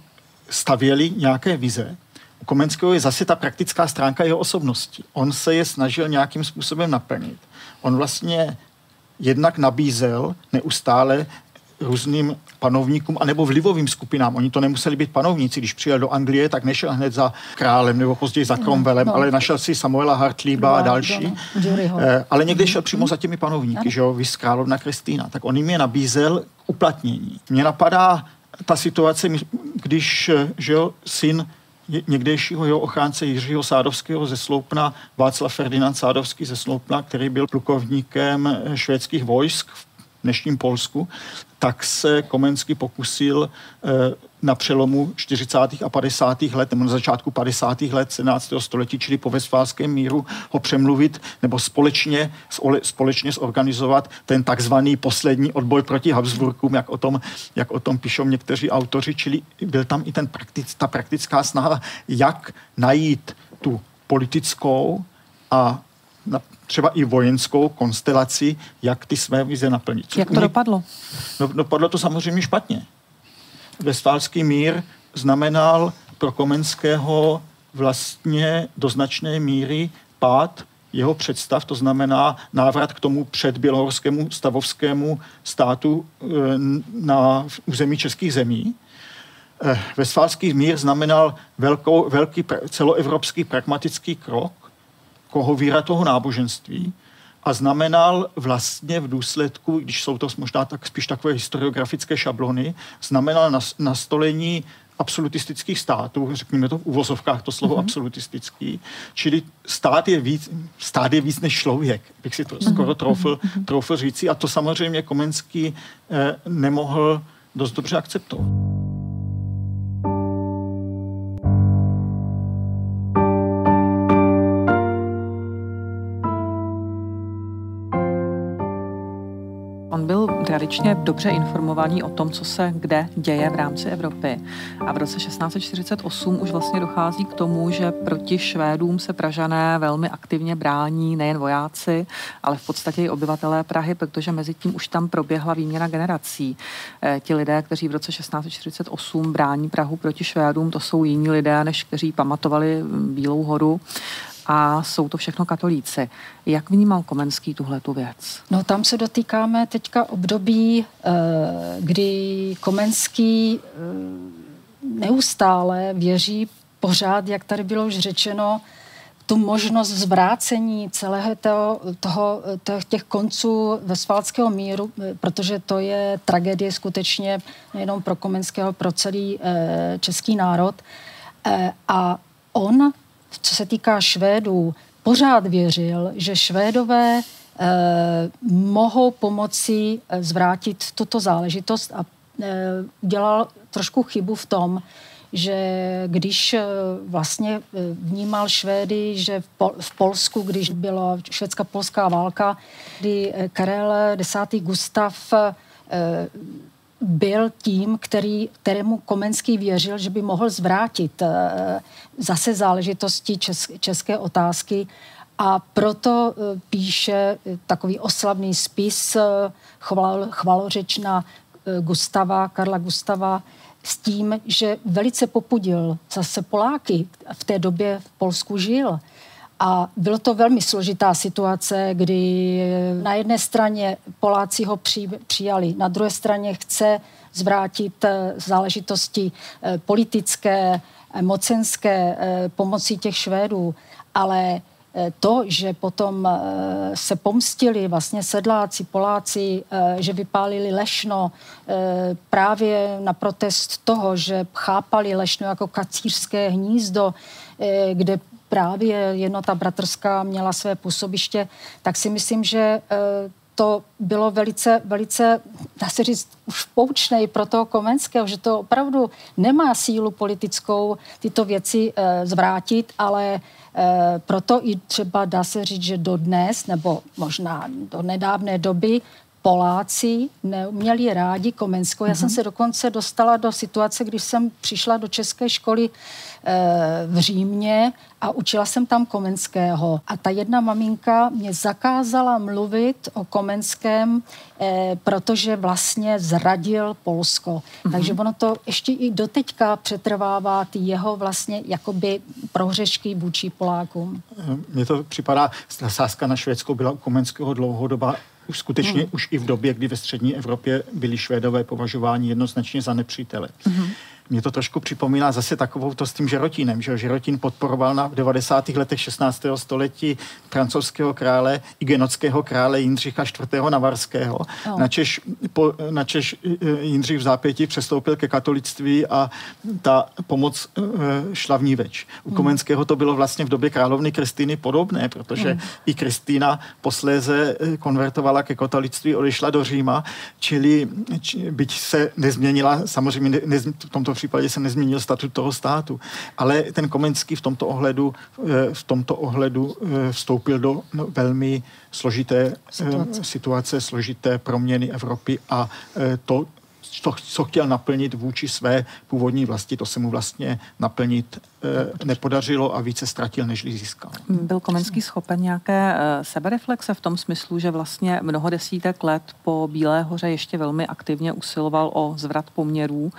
stavěli nějaké vize, u Komenského je zase ta praktická stránka jeho osobnosti. On se je snažil nějakým způsobem naplnit. On vlastně jednak nabízel neustále různým panovníkům anebo vlivovým skupinám. Oni to nemuseli být panovníci. Když přijel do Anglie, tak nešel hned za králem nebo později za Cromwellem, no, no. ale našel si Samuela Hartlíba no, a další. No, no. Ale někde šel přímo za těmi panovníky, že jo, vys královna Kristýna. Tak on jim je nabízel uplatnění. Mně napadá ta situace, když eh, že jo, syn někdejšího jeho ochránce Jiřího Sádovského ze Sloupna, Václav Ferdinand Sádovský ze Sloupna, který byl plukovníkem eh, švédských vojsk v dnešním Polsku, tak se Komensky pokusil eh, na přelomu 40. a 50. let, nebo na začátku 50. let 17. století, čili po Westfálském míru, ho přemluvit nebo společně, společně zorganizovat ten takzvaný poslední odboj proti Habsburkům, jak o tom, jak o tom píšou někteří autoři, čili byl tam i ten praktic, ta praktická snaha, jak najít tu politickou a na, třeba i vojenskou konstelaci, jak ty své vize naplnit. Co jak to dopadlo? No, dopadlo to samozřejmě špatně. Westfálský mír znamenal pro Komenského vlastně do značné míry pád jeho představ, to znamená návrat k tomu předbělohorskému stavovskému státu eh, na území českých zemí. Eh, Westfálský mír znamenal velkou, velký celoevropský pragmatický krok, kohovíra toho náboženství a znamenal vlastně v důsledku, když jsou to možná tak spíš takové historiografické šablony, znamenal nastolení absolutistických států, řekněme to v uvozovkách to slovo mm-hmm. absolutistický, čili stát je víc, stát je víc než člověk, bych si to mm-hmm. skoro troufl, mm-hmm. troufl říci a to samozřejmě Komenský eh, nemohl dost dobře akceptovat. Tradičně dobře informovaní o tom, co se kde děje v rámci Evropy. A v roce 1648 už vlastně dochází k tomu, že proti Švédům se Pražané velmi aktivně brání nejen vojáci, ale v podstatě i obyvatelé Prahy, protože mezi tím už tam proběhla výměna generací. E, ti lidé, kteří v roce 1648 brání Prahu proti Švédům, to jsou jiní lidé, než kteří pamatovali Bílou horu a jsou to všechno katolíci. Jak vnímal Komenský tuhle tu věc? No tam se dotýkáme teďka období, eh, kdy Komenský eh, neustále věří pořád, jak tady bylo už řečeno, tu možnost zvrácení celého toho, toho, těch konců Vesfálského míru, eh, protože to je tragédie skutečně nejenom pro Komenského, pro celý český národ. A on co se týká Švédů, pořád věřil, že Švédové eh, mohou pomoci eh, zvrátit tuto záležitost a eh, dělal trošku chybu v tom, že když vlastně vnímal Švédy, že v, Pol- v Polsku, když byla švédska-polská válka, kdy Karel X. Gustav byl tím, který, kterému Komenský věřil, že by mohl zvrátit eh, zase záležitosti české otázky a proto eh, píše takový oslavný spis chval, chvalořeč na eh, Gustava, Karla Gustava, s tím, že velice popudil zase Poláky. V té době v Polsku žil. A bylo to velmi složitá situace, kdy na jedné straně Poláci ho při, přijali, na druhé straně chce zvrátit eh, záležitosti eh, politické, eh, mocenské pomocí těch Švédů, ale to, že potom se pomstili vlastně sedláci, Poláci, že vypálili Lešno právě na protest toho, že chápali Lešno jako kacířské hnízdo, kde právě jednota bratrská měla své působiště, tak si myslím, že to bylo velice, velice, dá se říct, už poučnej pro toho Komenského, že to opravdu nemá sílu politickou tyto věci e, zvrátit, ale e, proto i třeba dá se říct, že do dnes, nebo možná do nedávné doby, Poláci neměli rádi Komenského. Já mm-hmm. jsem mhm. se dokonce dostala do situace, když jsem přišla do české školy e, v Římě a učila jsem tam Komenského. A ta jedna maminka mě zakázala mluvit o Komenském, e, protože vlastně zradil Polsko. Mm-hmm. Takže ono to ještě i doteďka přetrvává ty jeho vlastně jakoby prohřešky vůči Polákům. Mně to připadá, sázka na Švédsko byla u Komenského dlouhodoba už skutečně hmm. už i v době, kdy ve střední Evropě byli Švédové považováni jednoznačně za nepřítele. Hmm. Mě to trošku připomíná zase takovou to s tím Žerotínem, že Žerotín podporoval na 90. letech 16. století francouzského krále i genotského krále Jindřicha IV. Navarského. Oh. Načež, po, načež eh, Jindřich v zápěti přestoupil ke katolictví a ta pomoc uh, šla v ní več. U hmm. Komenského to bylo vlastně v době královny Kristýny podobné, protože hmm. i Kristýna posléze eh, konvertovala ke katolictví, odešla do Říma, čili či, byť se nezměnila, samozřejmě ne, ne, v tomto případě se nezměnil statut toho státu. Ale ten Komenský v tomto ohledu, eh, v tomto ohledu eh, vstoupil do no, velmi složité eh, situace, situace složité proměny Evropy a to to, co chtěl naplnit vůči své původní vlasti, to se mu vlastně naplnit nepodařilo a více ztratil, než získal. Byl Komenský schopen nějaké e, sebereflexe v tom smyslu, že vlastně mnoho desítek let po Bílé hoře ještě velmi aktivně usiloval o zvrat poměrů,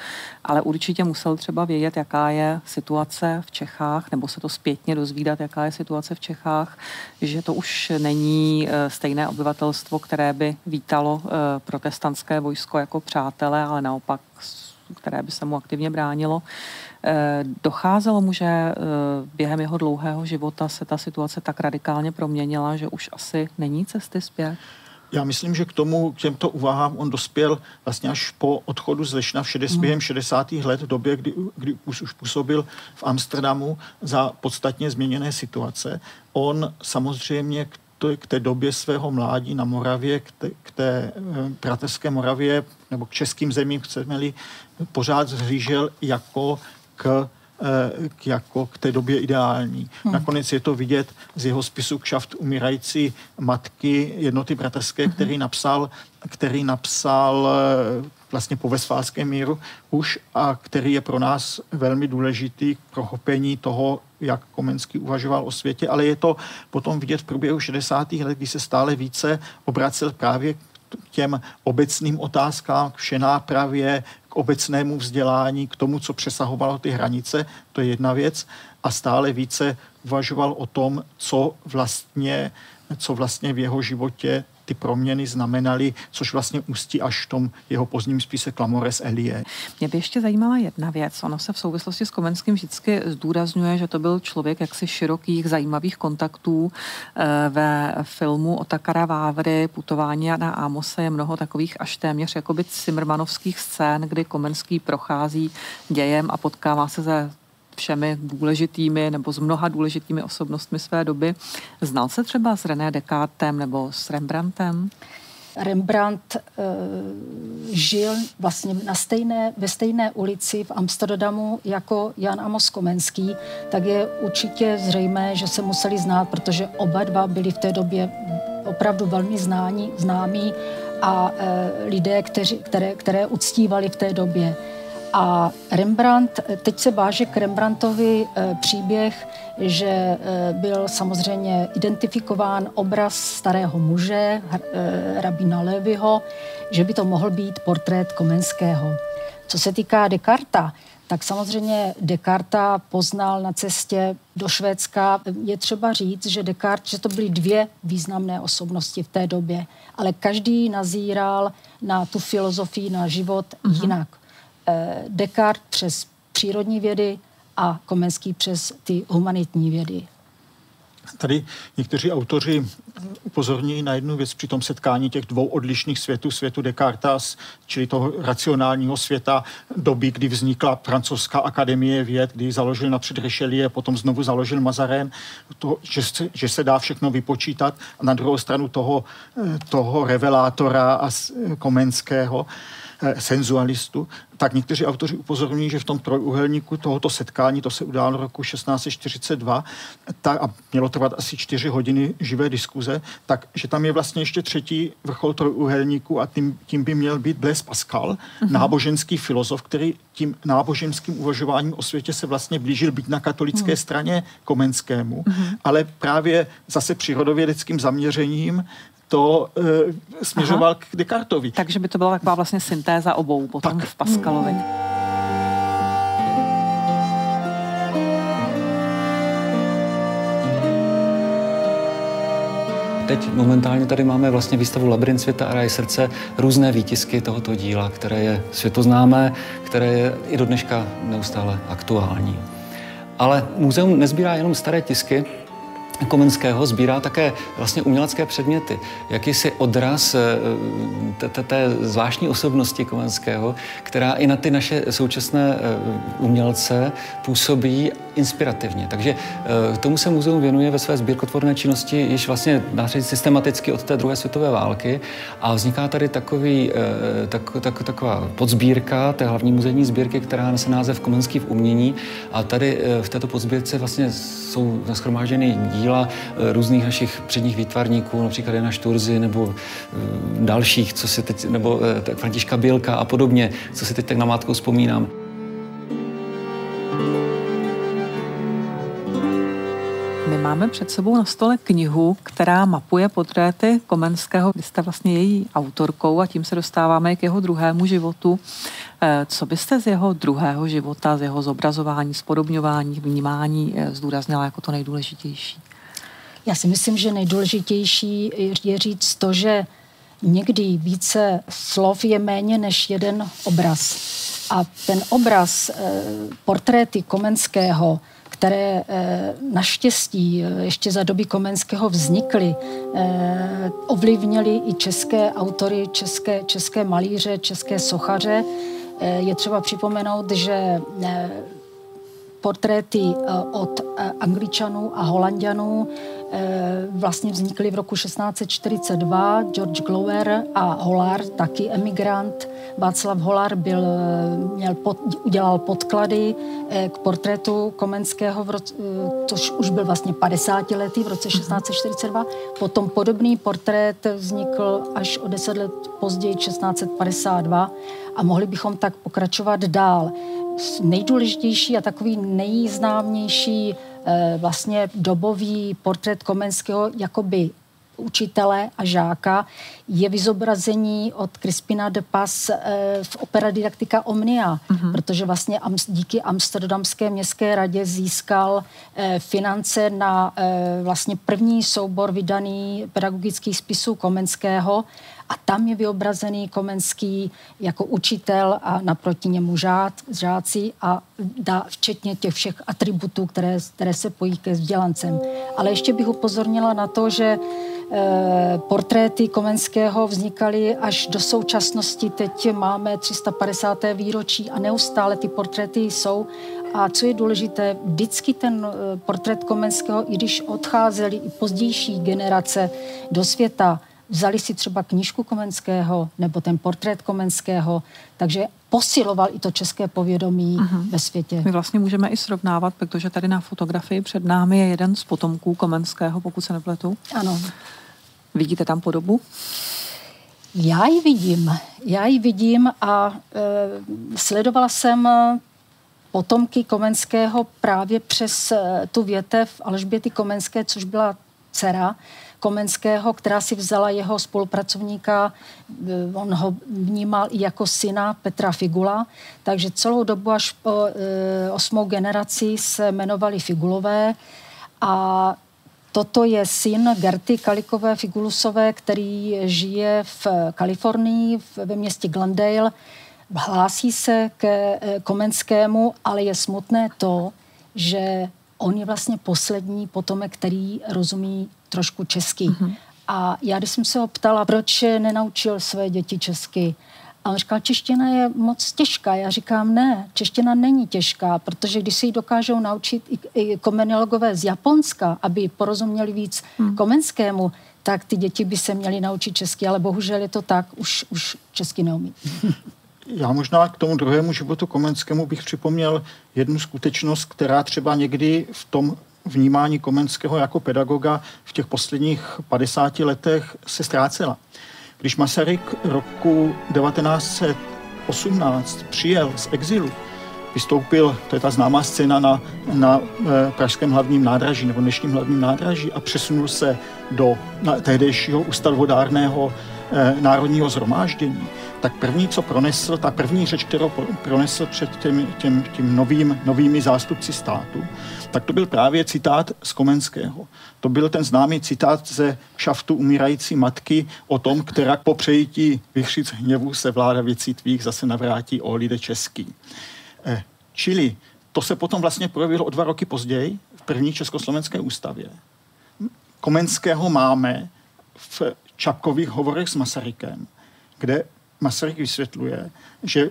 ale určitě musel třeba vědět, jaká je situace v Čechách, nebo se to zpětně dozvídat, jaká je situace v Čechách, že to už není e, stejné obyvatelstvo, které by vítalo protestantské vojsko jako přátelé, ale naopak, které by se mu aktivně bránilo. Eh, docházelo mu, že eh, během jeho dlouhého života se ta situace tak radikálně proměnila, že už asi není cesty zpět? Já myslím, že k tomu, k těmto uvahám on dospěl vlastně až po odchodu z Lešna v 60, hmm. během 60. let, v době, kdy, kdy už, působil v Amsterdamu za podstatně změněné situace. On samozřejmě k k té době svého mládí na Moravě, k té, k té eh, bratrské Moravě nebo k českým zemím, chceme-li, pořád zhlížel jako k eh, k, jako k té době ideální. Hmm. Nakonec je to vidět z jeho spisu Kšaft umírající matky jednoty bratrské, hmm. který napsal, který napsal eh, vlastně po Vesfálském míru už a který je pro nás velmi důležitý k prochopení toho, jak Komenský uvažoval o světě, ale je to potom vidět v průběhu 60. let, kdy se stále více obracel právě k těm obecným otázkám, k všenápravě, k obecnému vzdělání, k tomu, co přesahovalo ty hranice, to je jedna věc, a stále více uvažoval o tom, co vlastně, co vlastně v jeho životě ty proměny znamenaly, což vlastně ústí až v tom jeho pozdním spise Clamores Elie. Mě by ještě zajímala jedna věc. Ono se v souvislosti s Komenským vždycky zdůrazňuje, že to byl člověk jaksi širokých, zajímavých kontaktů. Eh, ve filmu Otakara Vávry, Putování na Amose je mnoho takových až téměř jakoby cimrmanovských scén, kdy Komenský prochází dějem a potkává se se všemi důležitými nebo s mnoha důležitými osobnostmi své doby. Znal se třeba s René Descartem nebo s Rembrandtem? Rembrandt e, žil vlastně na stejné, ve stejné ulici v Amsterdamu jako Jan Amos Komenský, tak je určitě zřejmé, že se museli znát, protože oba dva byli v té době opravdu velmi znáni, známí a e, lidé, kteři, které, které uctívali v té době. A Rembrandt, teď se váže k Rembrandtovi eh, příběh, že eh, byl samozřejmě identifikován obraz starého muže, eh, rabína Levyho, že by to mohl být portrét Komenského. Co se týká Descarta, tak samozřejmě Descarta poznal na cestě do Švédska. Je třeba říct, že Descartes, že to byly dvě významné osobnosti v té době, ale každý nazíral na tu filozofii, na život uh-huh. jinak. Eh, Descartes přes přírodní vědy a Komenský přes ty humanitní vědy. Tady někteří autoři upozorní na jednu věc při tom setkání těch dvou odlišných světů, světu Descartes, čili toho racionálního světa, doby, kdy vznikla francouzská akademie věd, kdy založil napřed Richelieu, potom znovu založil Mazarén, to, že, se, že se dá všechno vypočítat a na druhou stranu toho, toho revelátora a Komenského, Eh, senzualistu, tak někteří autoři upozorňují, že v tom trojuhelníku tohoto setkání, to se událo roku 1642, tak, a mělo trvat asi čtyři hodiny živé diskuze, tak že tam je vlastně ještě třetí vrchol trojuhelníku a tím, tím by měl být Blaise Pascal, mm-hmm. náboženský filozof, který tím náboženským uvažováním o světě se vlastně blížil být na katolické mm. straně Komenskému, mm-hmm. ale právě zase přírodovědeckým zaměřením to e, směřoval Aha. k Descartovi. Takže by to byla taková vlastně syntéza obou potom tak. v Pascalovi. Teď momentálně tady máme vlastně výstavu Labyrint světa a raj srdce, různé výtisky tohoto díla, které je světoznámé, které je i do dneška neustále aktuální. Ale muzeum nezbírá jenom staré tisky, Komenského sbírá také vlastně umělecké předměty. Jakýsi odraz eh, té zvláštní osobnosti Komenského, která i na ty naše současné eh, umělce působí inspirativně. Takže eh, tomu se muzeum věnuje ve své sbírkotvorné činnosti již vlastně dá systematicky od té druhé světové války a vzniká tady takový, tak, tak, taková podzbírka té hlavní muzejní sbírky, která nese název Komenský v umění a tady v této podzbírce vlastně jsou naschromáženy díla eh, různých našich předních výtvarníků, například Jana Šturzy nebo eh, dalších, co si teď, nebo eh, Františka Bělka a podobně, co si teď tak namátkou vzpomínám. Máme před sebou na stole knihu, která mapuje portréty Komenského. Vy jste vlastně její autorkou a tím se dostáváme k jeho druhému životu. Co byste z jeho druhého života, z jeho zobrazování, spodobňování, vnímání zdůraznila jako to nejdůležitější? Já si myslím, že nejdůležitější je říct to, že někdy více slov je méně než jeden obraz. A ten obraz, eh, portréty Komenského, které eh, naštěstí eh, ještě za doby Komenského vznikly, ovlivnily i české autory, české, české malíře, české sochaře. Je třeba připomenout, že portréty od Angličanů a Holandianů Eh, vlastně vznikly v roku 1642. George Glover a Holar, taky emigrant. Václav Holar byl, měl pod, udělal podklady eh, k portrétu Komenského, v roce, eh, což už byl vlastně 50 letý v roce 1642. Potom podobný portrét vznikl až o 10 let později 1652 a mohli bychom tak pokračovat dál. Nejdůležitější a takový nejznámější Eh, vlastně dobový portrét Komenského jakoby učitele a žáka je vyzobrazení od Crispina de Pas eh, v opera didaktika Omnia, mm-hmm. protože vlastně díky Amsterdamské městské radě získal eh, finance na vlastně první soubor vydaný pedagogických spisů Komenského a tam je vyobrazený Komenský jako učitel a naproti němu žád, žáci a dá, včetně těch všech atributů, které, které se pojí ke vzdělancem. Ale ještě bych upozornila na to, že e, portréty Komenského vznikaly až do současnosti. Teď máme 350. výročí a neustále ty portréty jsou. A co je důležité, vždycky ten eh, portrét Komenského, i když odcházely i pozdější generace do světa, vzali si třeba knížku Komenského nebo ten portrét Komenského, takže posiloval i to české povědomí uh-huh. ve světě. My vlastně můžeme i srovnávat, protože tady na fotografii před námi je jeden z potomků Komenského, pokud se nepletu. Ano. Vidíte tam podobu? Já ji vidím. Já ji vidím a e, sledovala jsem potomky Komenského právě přes e, tu větev Alžběty Komenské, což byla dcera Komenského, která si vzala jeho spolupracovníka, eh, on ho vnímal i jako syna Petra Figula, takže celou dobu až po e, osmou generaci se jmenovali Figulové a Toto je syn Gerty Kalikové Figulusové, který žije v Kalifornii, ve městě Glendale. Hlásí se ke eh, Komenskému, ale je smutné to, že on je vlastně poslední potomek, který rozumí trošku česky. Mm-hmm. A já, když jsem se ho ptala, proč nenaučil své děti česky, a on říkal, čeština je moc těžká. Já říkám, ne, čeština není těžká, protože když si ji dokážou naučit i, i komenologové z Japonska, aby porozuměli víc hmm. komenskému, tak ty děti by se měly naučit česky, ale bohužel je to tak, už, už česky neumí. Já možná k tomu druhému životu Komenskému bych připomněl jednu skutečnost, která třeba někdy v tom vnímání Komenského jako pedagoga v těch posledních 50 letech se ztrácela. Když Masaryk roku 1918 přijel z exilu, vystoupil, to je ta známá scéna na, na e, pražském hlavním nádraží nebo dnešním hlavním nádraží a přesunul se do tehdejšího ústavodárného národního zhromáždění, tak první, co pronesl, ta první řeč, kterou pronesl před těm, těm, tím novým, novými zástupci státu, tak to byl právě citát z Komenského. To byl ten známý citát ze šaftu umírající matky o tom, která po přejítí vychřic hněvu se vláda věcí tvých zase navrátí o lidé český. Eh, čili to se potom vlastně projevilo o dva roky později v první československé ústavě. Komenského máme v Čapkových hovorech s Masarykem, kde Masaryk vysvětluje, že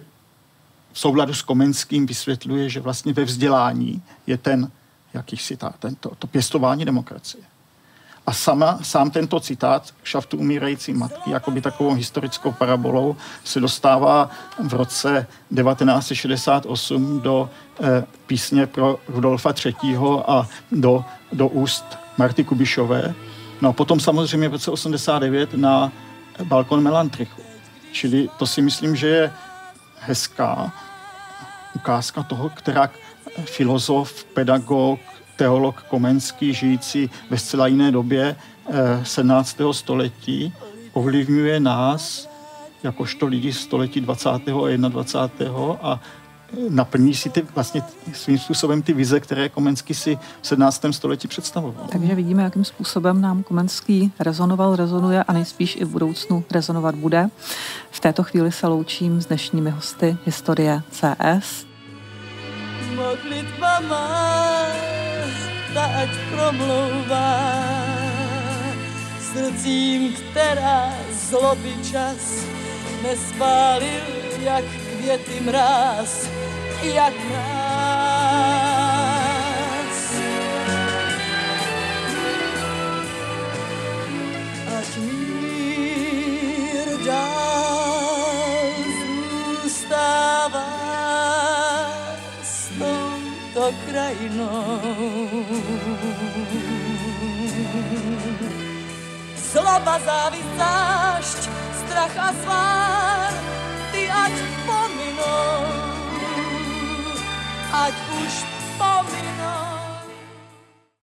v souladu s Komenským vysvětluje, že vlastně ve vzdělání je ten jakýsi ta, tento, to pěstování demokracie. A sama, sám tento citát šaftu umírající matky, jako by takovou historickou parabolou, se dostává v roce 1968 do eh, písně pro Rudolfa III. a do, do úst Marty Kubišové. No potom samozřejmě v roce 89 na balkon Melantrichu. Čili to si myslím, že je hezká ukázka toho, která filozof, pedagog, teolog Komenský, žijící ve zcela jiné době 17. Eh, století, ovlivňuje nás, jakožto lidi století 20. a 21. a naplní si ty vlastně svým způsobem ty vize, které Komenský si v 17. století představoval. Takže vidíme, jakým způsobem nám Komenský rezonoval, rezonuje a nejspíš i v budoucnu rezonovat bude. V této chvíli se loučím s dnešními hosty Historie CS. Modlitba má, ta ať promlouvá srdcím, která zloby čas nespálil jak květy mráz jak nás. Ať mír dál zůstává s touto krajinou. Zloba, závist, strach a svár, ty ať pominou ať už pominou.